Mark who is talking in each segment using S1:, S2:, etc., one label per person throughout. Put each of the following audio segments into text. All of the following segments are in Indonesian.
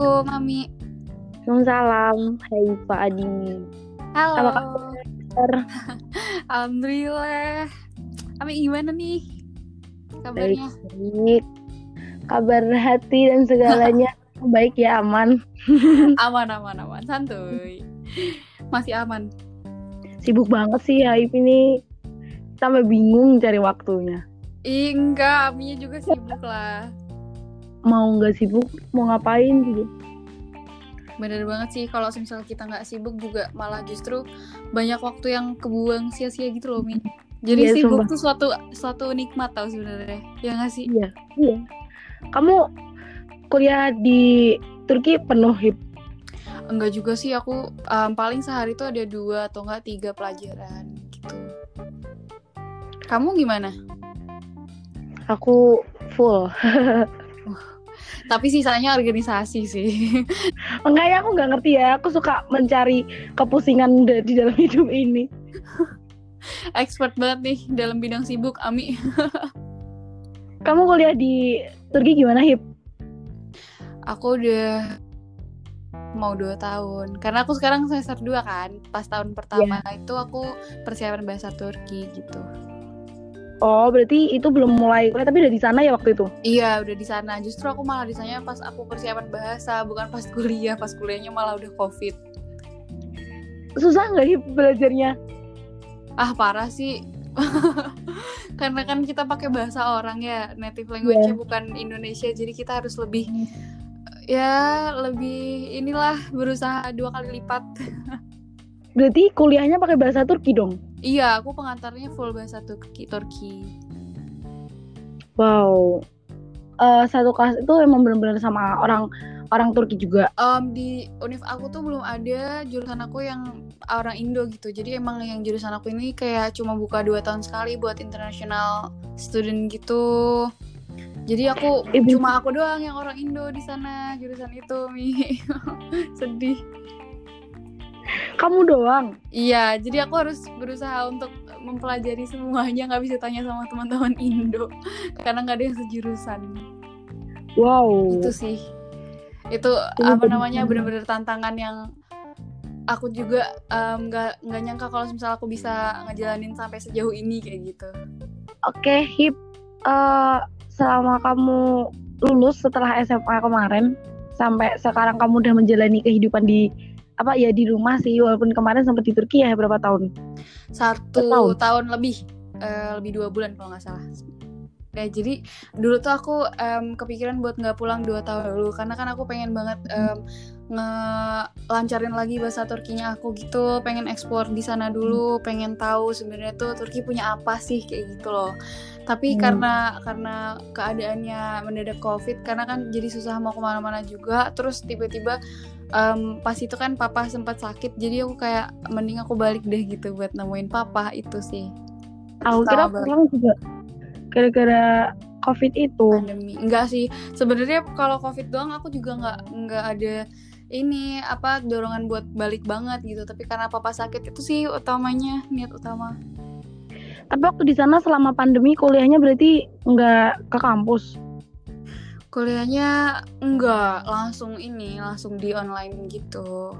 S1: Assalamualaikum, Mami.
S2: Waalaikumsalam. Hai Pak Adi.
S1: Halo.
S2: Apa kabar?
S1: Alhamdulillah. Mami gimana nih kabarnya?
S2: baik. Kabar hati dan segalanya baik ya aman.
S1: Aman, aman, aman. Santuy. Masih aman.
S2: Sibuk banget sih Haip ini. Sampai bingung cari waktunya.
S1: Ih, enggak, Aminya juga sibuk lah.
S2: Mau nggak sibuk, mau ngapain gitu.
S1: Bener banget sih kalau misalnya kita nggak sibuk juga malah justru banyak waktu yang kebuang sia-sia gitu loh, Mi. Jadi
S2: Iya,
S1: sibuk
S2: sumpah.
S1: tuh suatu suatu nikmat tau sebenarnya. Ya nggak sih?
S2: Iya, iya. Kamu kuliah di Turki penuh Hip.
S1: Enggak juga sih aku um, paling sehari tuh ada dua atau enggak tiga pelajaran gitu. Kamu gimana?
S2: Aku full.
S1: Tapi sisanya organisasi sih.
S2: Enggak ya, aku nggak ngerti ya. Aku suka mencari kepusingan di dalam hidup ini.
S1: Expert banget nih dalam bidang sibuk, Ami.
S2: Kamu kuliah di Turki gimana Hip?
S1: Aku udah mau dua tahun. Karena aku sekarang semester 2 kan. Pas tahun pertama itu aku persiapan bahasa Turki gitu.
S2: Oh, berarti itu belum mulai kuliah tapi udah di sana ya waktu itu.
S1: Iya, udah di sana. Justru aku malah di sana pas aku persiapan bahasa, bukan pas kuliah. Pas kuliahnya malah udah Covid.
S2: Susah nggak Hip belajarnya?
S1: Ah, parah sih. Karena kan kita pakai bahasa orang ya, native language-nya bukan Indonesia, jadi kita harus lebih ya lebih inilah berusaha dua kali lipat.
S2: Berarti kuliahnya pakai bahasa Turki dong.
S1: Iya, aku pengantarnya full bahasa Turki. Turki.
S2: Wow. Eh, satu kelas itu emang benar-benar sama orang orang Turki juga.
S1: Em, di univ aku tuh belum ada jurusan aku yang orang Indo gitu. Jadi emang yang jurusan aku ini kayak cuma buka dua tahun sekali buat international student gitu. Jadi aku
S2: Ibu-
S1: cuma aku doang yang orang Indo di sana jurusan itu, Mi. Sedih.
S2: Kamu doang.
S1: Iya, jadi aku harus berusaha untuk mempelajari semuanya, nggak bisa tanya sama teman-teman Indo karena nggak ada yang sejurusan.
S2: Wow.
S1: Itu sih. Itu
S2: Ini
S1: apa namanya bener-bener tantangan yang aku juga nggak nggak nyangka kalau misalnya aku bisa ngejalanin sampai sejauh ini kayak gitu.
S2: Oke, Hip. Eh, selama kamu lulus setelah SMA kemarin sampai sekarang kamu udah menjalani kehidupan di apa ya di rumah sih walaupun kemarin sempat di Turki ya berapa tahun?
S1: Satu
S2: Setahun.
S1: tahun lebih, eh, lebih dua bulan kalau nggak salah. Ya, jadi dulu tuh aku em, kepikiran buat nggak pulang dua tahun dulu karena kan aku pengen banget em, ngelancarin lagi bahasa Turkinya aku gitu, pengen explore di sana dulu, pengen tahu sebenarnya tuh Turki punya apa sih kayak gitu loh. Tapi
S2: Hmm.
S1: karena karena keadaannya mendadak COVID, karena kan jadi susah mau ke mana-mana juga, terus tiba-tiba em, pas itu kan papa sempat sakit, jadi aku kayak mending aku balik deh gitu buat nemuin papa itu sih
S2: Aku kira pulang juga gara-gara COVID itu.
S1: pandemi. Enggak sih, sebenarnya kalau COVID doang aku juga nggak nggak ada ini apa dorongan buat balik banget gitu. Tapi karena papa sakit itu sih utamanya niat utama.
S2: Tapi waktu di sana selama pandemi kuliahnya berarti nggak ke kampus.
S1: Kuliahnya enggak langsung ini, langsung di online gitu.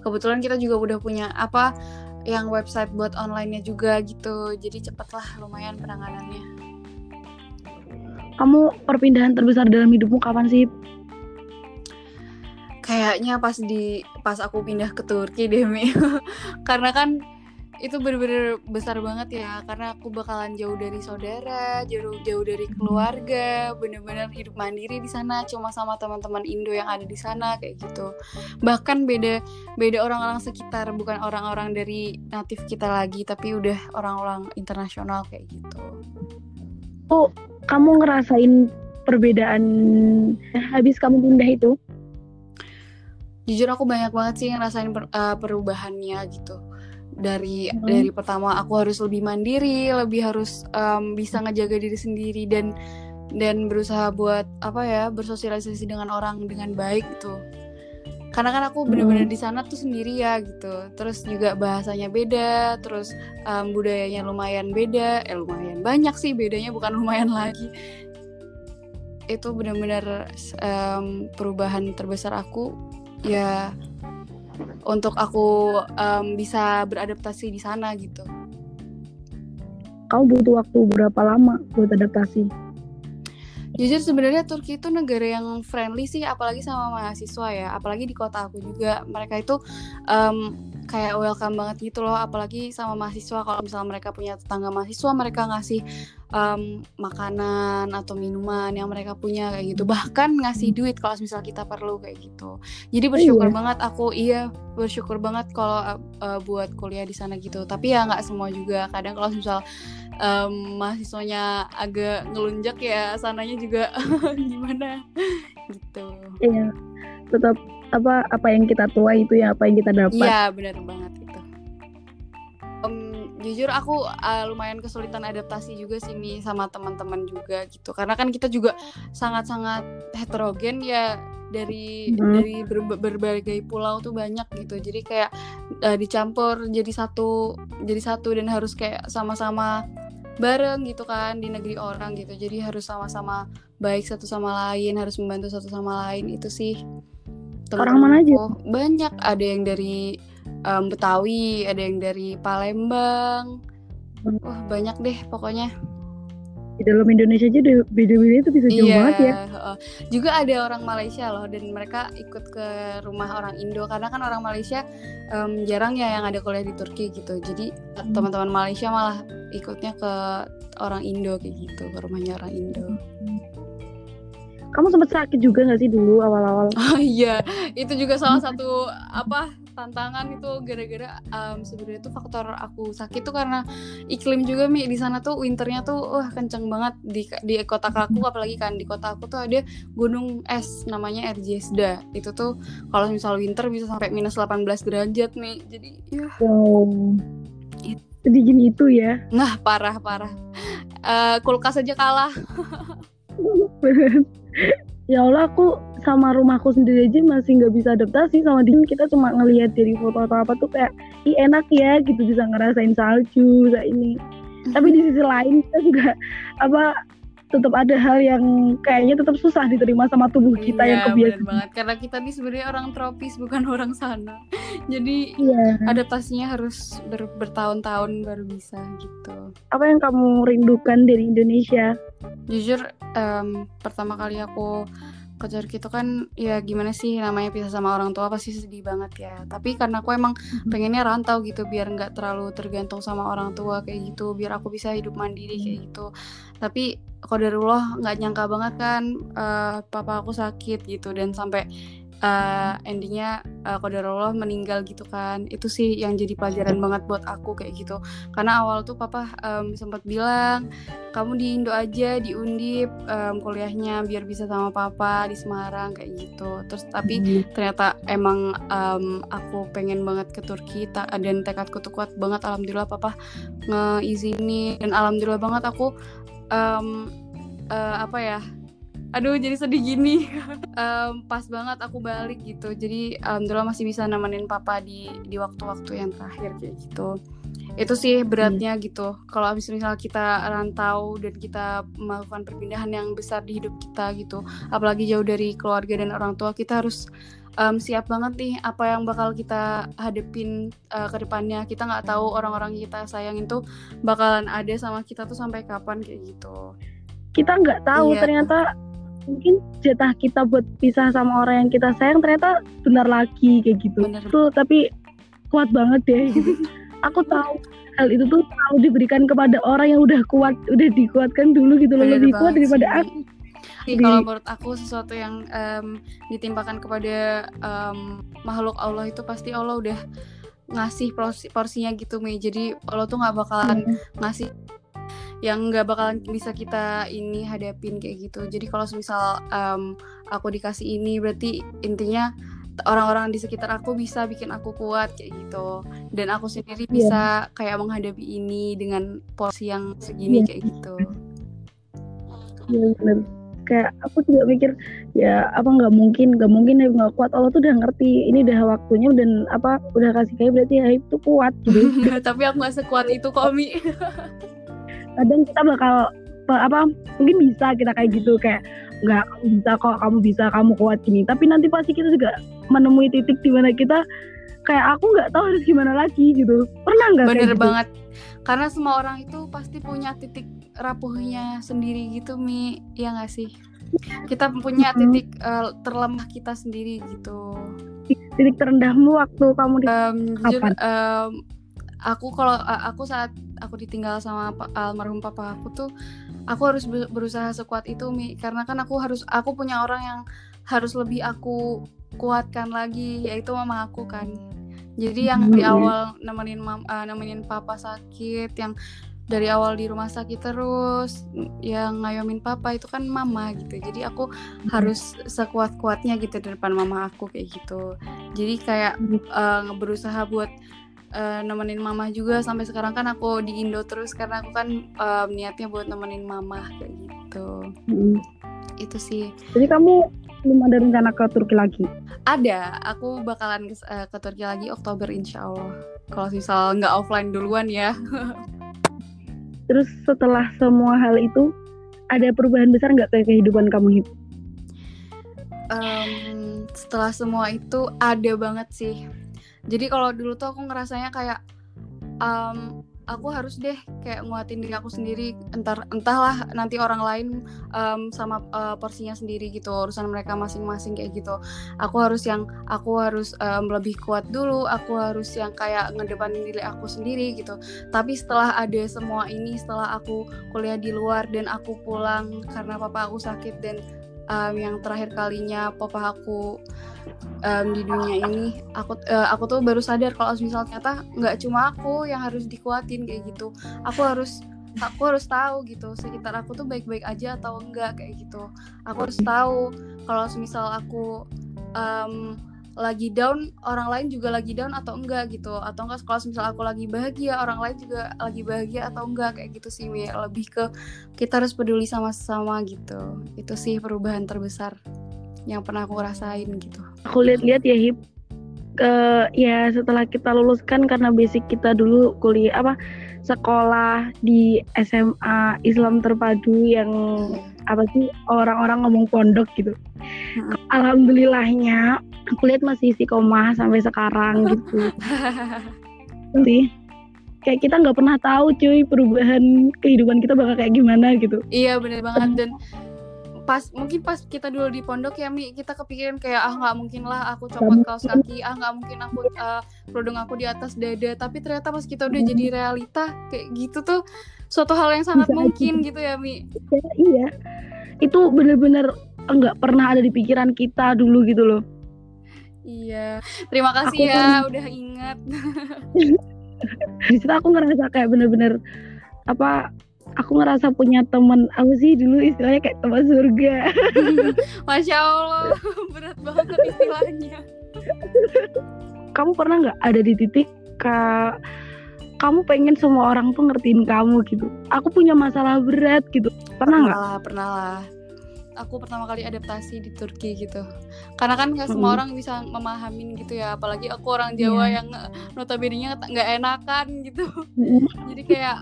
S1: Kebetulan kita juga udah punya apa yang website buat online-nya juga gitu. Jadi cepet lah lumayan penanganannya.
S2: Kamu perpindahan terbesar dalam hidupmu kapan sih?
S1: Kayaknya pas di pas aku pindah ke Turki deh Mi. Karena kan itu bener-bener besar banget ya karena aku bakalan jauh dari saudara, jauh jauh dari keluarga, bener-bener hidup mandiri di sana cuma sama teman-teman Indo yang ada di sana kayak gitu. Bahkan beda beda orang-orang sekitar bukan orang-orang dari natif kita lagi tapi udah orang-orang internasional kayak gitu.
S2: Kamu ngerasain perbedaan habis kamu pindah itu?
S1: jujur aku banyak banget sih ngerasain per- eh, perubahannya gitu dari
S2: Hmm.
S1: dari pertama aku harus lebih mandiri lebih harus em, bisa ngejaga diri sendiri dan dan berusaha buat apa ya bersosialisasi dengan orang dengan baik gitu. Karena kan aku bener-bener di sana tuh sendiri ya gitu. Terus juga bahasanya beda terus em, budayanya lumayan beda eh lumayan banyak sih bedanya bukan lumayan lagi. Itu benar-benar um, perubahan terbesar aku. Ya untuk aku um, bisa beradaptasi di sana gitu.
S2: Kamu butuh waktu berapa lama buat adaptasi?
S1: Jujur sebenarnya Turki itu negara yang friendly sih, apalagi sama mahasiswa ya, apalagi di kota aku juga mereka itu um, kayak welcome banget gitu loh, apalagi sama mahasiswa kalau misalnya mereka punya tetangga mahasiswa mereka ngasih um, makanan atau minuman yang mereka punya kayak gitu. Bahkan ngasih duit kalau misal kita perlu kayak gitu. Jadi bersyukur iya. banget aku iya bersyukur banget kalau uh, buat kuliah di sana gitu. Tapi ya nggak semua juga. Kadang kalau misal um, mahasiswanya agak ngelunjak ya sananya juga gimana? Gitu.
S2: Iya tetap apa apa yang kita tua itu ya apa yang kita dapat.
S1: Iya benar banget itu. Um, jujur aku uh, lumayan kesulitan adaptasi juga sih nih sama teman-teman juga gitu. Karena kan kita juga sangat-sangat heterogen ya dari hmm. dari ber, berbagai pulau tuh banyak gitu. Jadi kayak uh, dicampur jadi satu jadi satu dan harus kayak sama-sama bareng gitu kan di negeri orang gitu. Jadi harus sama-sama baik satu sama lain harus membantu satu sama lain itu sih.
S2: Orang mana aja?
S1: banyak. Ada yang dari um, Betawi, ada yang dari Palembang. Wah, banyak deh pokoknya.
S2: Di dalam Indonesia aja beda-beda itu bisa jauh iya, banget ya.
S1: Uh, juga ada orang Malaysia loh dan mereka ikut ke rumah orang Indo karena kan orang Malaysia um, jarang ya yang ada kuliah di Turki gitu. Jadi hmm. teman-teman Malaysia malah ikutnya ke orang Indo kayak gitu, ke rumahnya orang Indo.
S2: Kamu sempat sakit juga gak sih dulu awal-awal?
S1: Oh iya, itu juga salah satu apa tantangan itu gara-gara um, sebenarnya tuh faktor aku sakit tuh karena iklim juga mi. Di sana tuh winternya tuh wah kenceng banget di di kota aku apalagi kan di kota aku tuh ada gunung es namanya Erjesda itu tuh kalau misal winter bisa sampai minus 18 derajat nih jadi ya.
S2: Wow. sedingin itu ya.
S1: Nah parah parah. Uh, kulkas aja kalah.
S2: Ya Allah aku sama rumahku sendiri aja masih nggak bisa adaptasi sama dingin kita cuma ngelihat dari foto atau apa tuh kayak ih enak ya gitu. Bisa ngerasain salju kayak ini. Tapi di sisi lain kita juga apa tetap ada hal yang kayaknya tetap susah diterima sama tubuh kita iya, yang kebiasaan
S1: banget. Karena kita nih sebenarnya orang tropis bukan orang sana. Jadi iya. adaptasinya harus ber bertahun-tahun baru bisa gitu.
S2: Apa yang kamu rindukan dari Indonesia?
S1: Jujur um, pertama kali aku kejar gitu kan ya gimana sih namanya pisah sama orang tua pasti sedih banget ya. Tapi karena aku emang pengennya rantau gitu biar nggak terlalu tergantung sama orang tua kayak gitu biar aku bisa hidup mandiri kayak gitu. Tapi kodarullah nggak nyangka banget kan uh, papa aku sakit gitu dan sampai uh, endingnya uh, kodarullah meninggal gitu kan. Itu sih yang jadi pelajaran banget buat aku kayak gitu. Karena awal tuh papa um, sempat bilang kamu di Indo aja di Undip um, kuliahnya biar bisa sama papa di Semarang kayak gitu. Terus tapi hmm. ternyata emang um, aku pengen banget ke Turki dan tekadku tuh kuat banget. Alhamdulillah papa ngeizini dan alhamdulillah banget aku um, uh, apa ya aduh jadi sedih gini. Um, pas banget aku balik gitu. Jadi alhamdulillah masih bisa nemenin papa di di waktu-waktu yang terakhir kayak gitu. Itu sih beratnya hmm. gitu. Kalau misalnya kita rantau dan kita melakukan perpindahan yang besar di hidup kita gitu apalagi jauh dari keluarga dan orang tua kita harus um, siap banget nih apa yang bakal kita hadepin uh, ke depannya. Kita nggak tahu orang-orang kita sayang itu bakalan ada sama kita tuh sampai kapan kayak gitu.
S2: Kita nggak tahu iya. ternyata mungkin jatah kita buat pisah sama orang yang kita sayang ternyata benar lagi kayak gitu bener. tuh tapi kuat banget deh gitu. aku tahu hal itu tuh selalu diberikan kepada orang yang udah kuat udah dikuatkan dulu gitu loh lebih kuat daripada sih. aku
S1: Jadi, kalau menurut aku sesuatu yang um, ditimpakan kepada um, makhluk Allah itu pasti Allah udah ngasih porsi porsinya gitu Mei jadi Allah tuh nggak bakalan hmm. ngasih yang nggak bakalan bisa kita ini hadapin kayak gitu. Jadi kalau misal um, aku dikasih ini berarti intinya orang-orang di sekitar aku bisa bikin aku kuat kayak gitu. Dan aku sendiri yeah. bisa kayak menghadapi ini dengan porsi yang segini yeah. kayak gitu.
S2: Iya yeah, benar kayak aku juga mikir ya apa nggak mungkin nggak mungkin ya nggak kuat. Allah tuh udah ngerti ini udah waktunya dan apa udah kasih kayak berarti ya itu kuat gitu.
S1: Tapi aku nggak sekuat itu komi
S2: kadang kita bakal apa mungkin bisa kita kayak gitu kayak nggak kamu bisa kok kamu bisa kamu kuat gini. Tapi nanti pasti kita juga menemui titik di mana kita kayak aku nggak tahu harus gimana lagi gitu. Pernah nggak
S1: bener
S2: kayak gitu?
S1: banget. Karena semua orang itu pasti punya titik rapuhnya sendiri gitu mi. Ya nggak sih? Kita punya titik eh, terlemah kita sendiri gitu.
S2: Titik terendahmu waktu kamu di
S1: Em, jujur
S2: Kapan?
S1: Aku kalau aku saat aku ditinggal sama almarhum papa aku tuh aku harus be- berusaha sekuat itu mi. Karena kan aku harus aku punya orang yang harus lebih aku kuatkan lagi yaitu mama aku kan. Jadi yang di
S2: Mhm.
S1: awal nemenin mam, eh, nemenin papa sakit yang dari awal di rumah sakit terus yang ngayomin papa itu kan mama gitu. Jadi aku harus sekuat kuatnya gitu di depan mama aku kayak gitu. Jadi kayak eh, berusaha buat eh, nemenin mama juga. Sampai sekarang kan aku di Indo terus karena aku kan eh, niatnya buat nemenin mama kayak gitu.
S2: Mm.
S1: itu sih.
S2: Jadi kamu belum ada rencana ke Turki lagi?
S1: Ada. Aku bakalan ke, eh, ke Turki lagi Oktober insya Allah. Kalau misal nggak offline duluan ya.
S2: Terus setelah semua hal itu ada perubahan besar nggak ke kehidupan kamu Hip?
S1: Em, setelah semua itu ada banget sih. Jadi kalau dulu tuh aku ngerasanya kayak em, aku harus deh kayak nguatin diri aku sendiri. Entar entahlah nanti orang lain em, sama eh, porsinya sendiri gitu urusan mereka masing-masing kayak gitu. Aku harus yang aku harus em, lebih kuat dulu. Aku harus yang kayak ngedepanin diri aku sendiri gitu. Tapi setelah ada semua ini, setelah aku kuliah di luar dan aku pulang karena papa aku sakit dan um, yang terakhir kalinya papa aku um, di dunia ini aku eh, aku tuh baru sadar kalau misal ternyata nggak cuma aku yang harus dikuatin kayak gitu. Aku harus aku harus tahu gitu sekitar aku tuh baik-baik aja atau enggak kayak gitu. Aku harus tahu kalau misal aku um, lagi down orang lain juga lagi down atau enggak gitu. Atau enggak kalau misal aku lagi bahagia orang lain juga lagi bahagia atau enggak kayak gitu sih Mi. lebih ke kita harus peduli sama-sama gitu. Itu sih perubahan terbesar yang pernah aku rasain gitu.
S2: Aku lihat-lihat ya Hip. Ke ya setelah kita lulus kan karena basic kita dulu kuliah apa sekolah di SMA Islam terpadu yang apa sih orang-orang ngomong pondok gitu. Alhamdulillahnya aku lihat masih istiqomah sampai sekarang gitu. sih kayak kita nggak pernah tahu cuy perubahan kehidupan kita bakal kayak gimana gitu.
S1: iya bener banget. Dan pas mungkin pas kita dulu di pondok ya Mi kita kepikiran kayak ah nggak mungkin lah aku copot kaos kaki. Ah nggak mungkin aku kerudung aku di atas dada. Tapi ternyata pas kita udah jadi realita kayak gitu tuh suatu hal yang sangat
S2: Bisa aja.
S1: mungkin gitu ya Mi.
S2: Ya, iya, itu bener-bener nggak pernah ada di pikiran kita dulu gitu loh.
S1: Iya terima kasih
S2: Aku
S1: ya
S2: kan-
S1: udah ingat
S2: Di situ aku ngerasa kayak bener-bener apa? Aku ngerasa punya teman apa sih dulu istilahnya kayak teman surga.
S1: masya Allah berat banget istilahnya
S2: Kamu pernah nggak ada di titik ka kamu pengen semua orang tuh ngertiin kamu gitu. Aku punya masalah berat gitu. Pernah nggak?
S1: lah pernah lah aku pertama kali adaptasi di Turki gitu. Karena kan nggak semua
S2: Mm.
S1: orang bisa memahamin gitu ya apalagi aku orang Jawa
S2: Iya.
S1: yang notabene nggak enakan gitu. Jadi kayak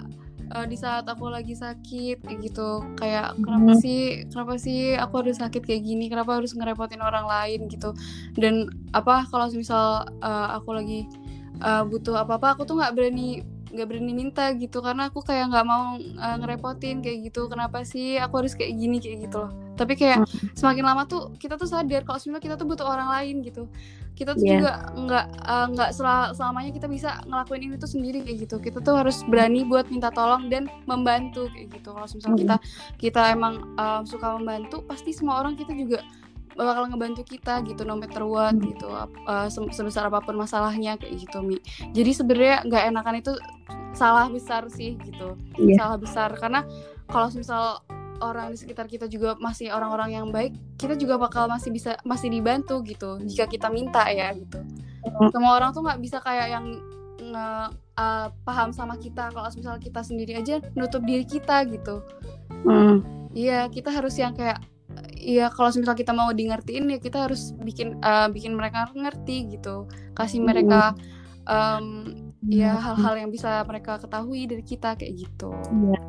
S1: eh, di saat aku lagi sakit gitu kayak kenapa sih kenapa sih aku harus sakit kayak gini? Kenapa harus ngerepotin orang lain? gitu. Dan apa kalau misal eh, aku lagi eh, butuh apa apa aku tuh nggak berani nggak berani minta gitu. Karena aku kayak nggak mau eh, ngerepotin kayak gitu kenapa sih aku harus kayak gini? kayak gitu loh tapi kayak semakin lama tuh kita tuh sadar kalau sebenarnya kita tuh butuh orang lain gitu kita tuh
S2: Iya.
S1: juga nggak eh, nggak sel- selamanya kita bisa ngelakuin ini tuh sendiri kayak gitu kita tuh harus berani buat minta tolong dan membantu kayak gitu kalau misalnya
S2: Mm.
S1: kita kita emang eh, suka membantu pasti semua orang kita juga bakal ngebantu kita gitu no matter what
S2: Mm.
S1: gitu se- sebesar apa pun masalahnya kayak gitu mi jadi sebenarnya nggak enakan itu salah besar sih gitu
S2: Iya.
S1: salah besar karena kalau misal orang di sekitar kita juga masih orang-orang yang baik kita juga bakal masih bisa masih dibantu gitu jika kita minta ya gitu
S2: Mm.
S1: semua orang tuh nggak bisa kayak yang nge uh, paham sama kita kalau misal kita sendiri aja nutup diri kita gitu
S2: Mm.
S1: iya kita harus yang kayak Iya, kalau misal kita mau di ngertiin ya kita harus bikin uh, bikin mereka ngerti gitu, kasih mereka um, ya hal-hal yang bisa mereka ketahui dari kita kayak gitu.
S2: Iya.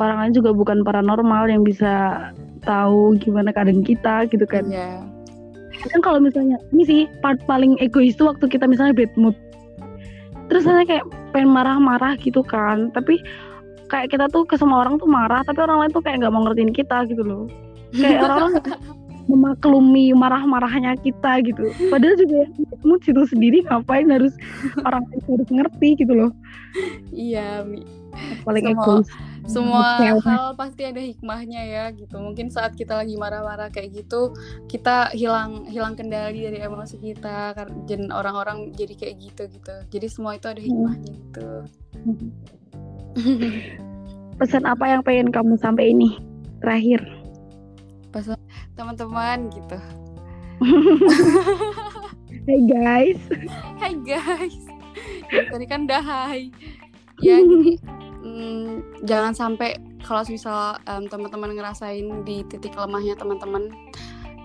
S2: Orang lain juga bukan paranormal yang bisa tahu gimana keadaan kita gitu kan.
S1: Iya.
S2: kan kalau misalnya ini sih part paling egois tuh waktu kita misalnya bad mood. Terus saya kayak pengen marah-marah gitu kan tapi kayak kita tuh ke semua orang tuh marah tapi orang lain tuh kayak nggak mau ngertiin kita gitu loh. Kayak orang-orang memaklumi marah-marahnya kita gitu. Padahal juga mood situ sendiri ngapain harus orang lain harus ngerti gitu loh.
S1: Iya,
S2: paling
S1: Semua-
S2: egois
S1: semua hal pasti ada hikmahnya ya gitu. Mungkin saat kita lagi marah-marah kayak gitu, kita hilang hilang kendali dari emosi kita dan orang-orang jadi kayak gitu gitu. Jadi semua itu ada hikmahnya gitu.
S2: pesan apa yang pengen kamu sampai ini terakhir
S1: Teman-teman gitu.
S2: Hey guys
S1: Hai guys. Ya, tadi kan udah hai. Ya gini, mm, jangan sampai kalau misal em, teman-teman ngerasain di titik lemahnya teman-teman,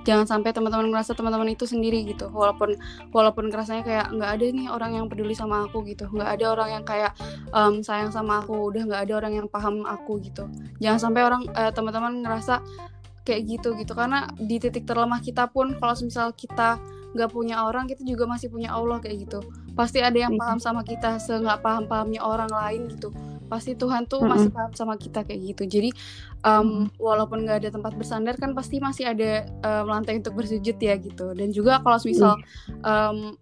S1: jangan sampai teman-teman merasa teman-teman itu sendiri gitu. Walaupun walaupun ngerasanya kayak nggak ada nih orang yang peduli sama aku gitu, nggak ada orang yang kayak em, sayang sama aku, udah nggak ada orang yang paham aku gitu. Jangan sampai orang eh, teman-teman ngerasa kayak gitu gitu karena di titik terlemah kita pun kalau misal kita nggak punya orang kita juga masih punya Allah kayak gitu pasti ada yang
S2: Iya.
S1: paham sama kita se nggak paham pahamnya orang lain gitu pasti Tuhan tuh
S2: Mm-mm.
S1: masih paham sama kita kayak gitu. Jadi em, walaupun nggak ada tempat bersandar kan pasti masih ada em, lantai untuk bersujud ya gitu. Dan juga kalau misal em,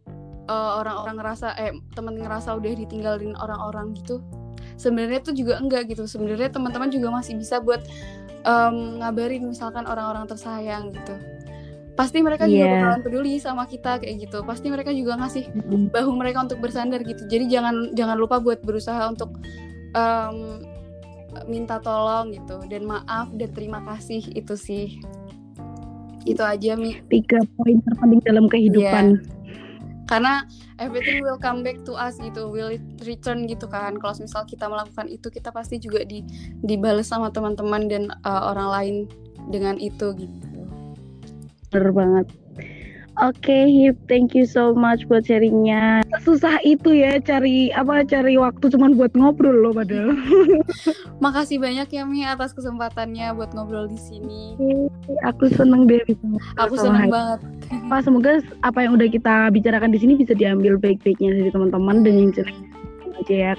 S1: eh, orang-orang ngerasa eh teman ngerasa udah ditinggalin orang-orang gitu sebenarnya tuh juga enggak gitu. Sebenarnya teman-teman juga masih bisa buat em, ngabarin misalkan orang-orang tersayang gitu. Pasti mereka juga
S2: Iya.
S1: bakalan peduli sama kita kayak gitu. Pasti mereka juga ngasih bahu mereka untuk bersandar gitu. Jadi jangan jangan lupa buat berusaha untuk em, minta tolong gitu. Dan maaf dan terima kasih. Itu sih. Itu aja mi.
S2: Tiga poin terpenting dalam kehidupan.
S1: Karena everything will come back to us gitu. Will return gitu kan. Kalau misal kita melakukan itu kita pasti juga di dibales sama teman-teman dan uh, orang lain dengan itu gitu.
S2: Bener banget. Oke, Hip, thank you so much buat sharingnya. Susah itu ya cari apa cari waktu cuman buat ngobrol loh padahal.
S1: makasih banyak ya Mi atas kesempatannya buat ngobrol di sini
S2: Aku seneng deh bisa
S1: aku seneng
S2: Hype.
S1: banget
S2: Apa, semoga apa yang udah kita bicarakan di sini bisa diambil baik-baiknya dari teman-teman dan yang jelek aja ya.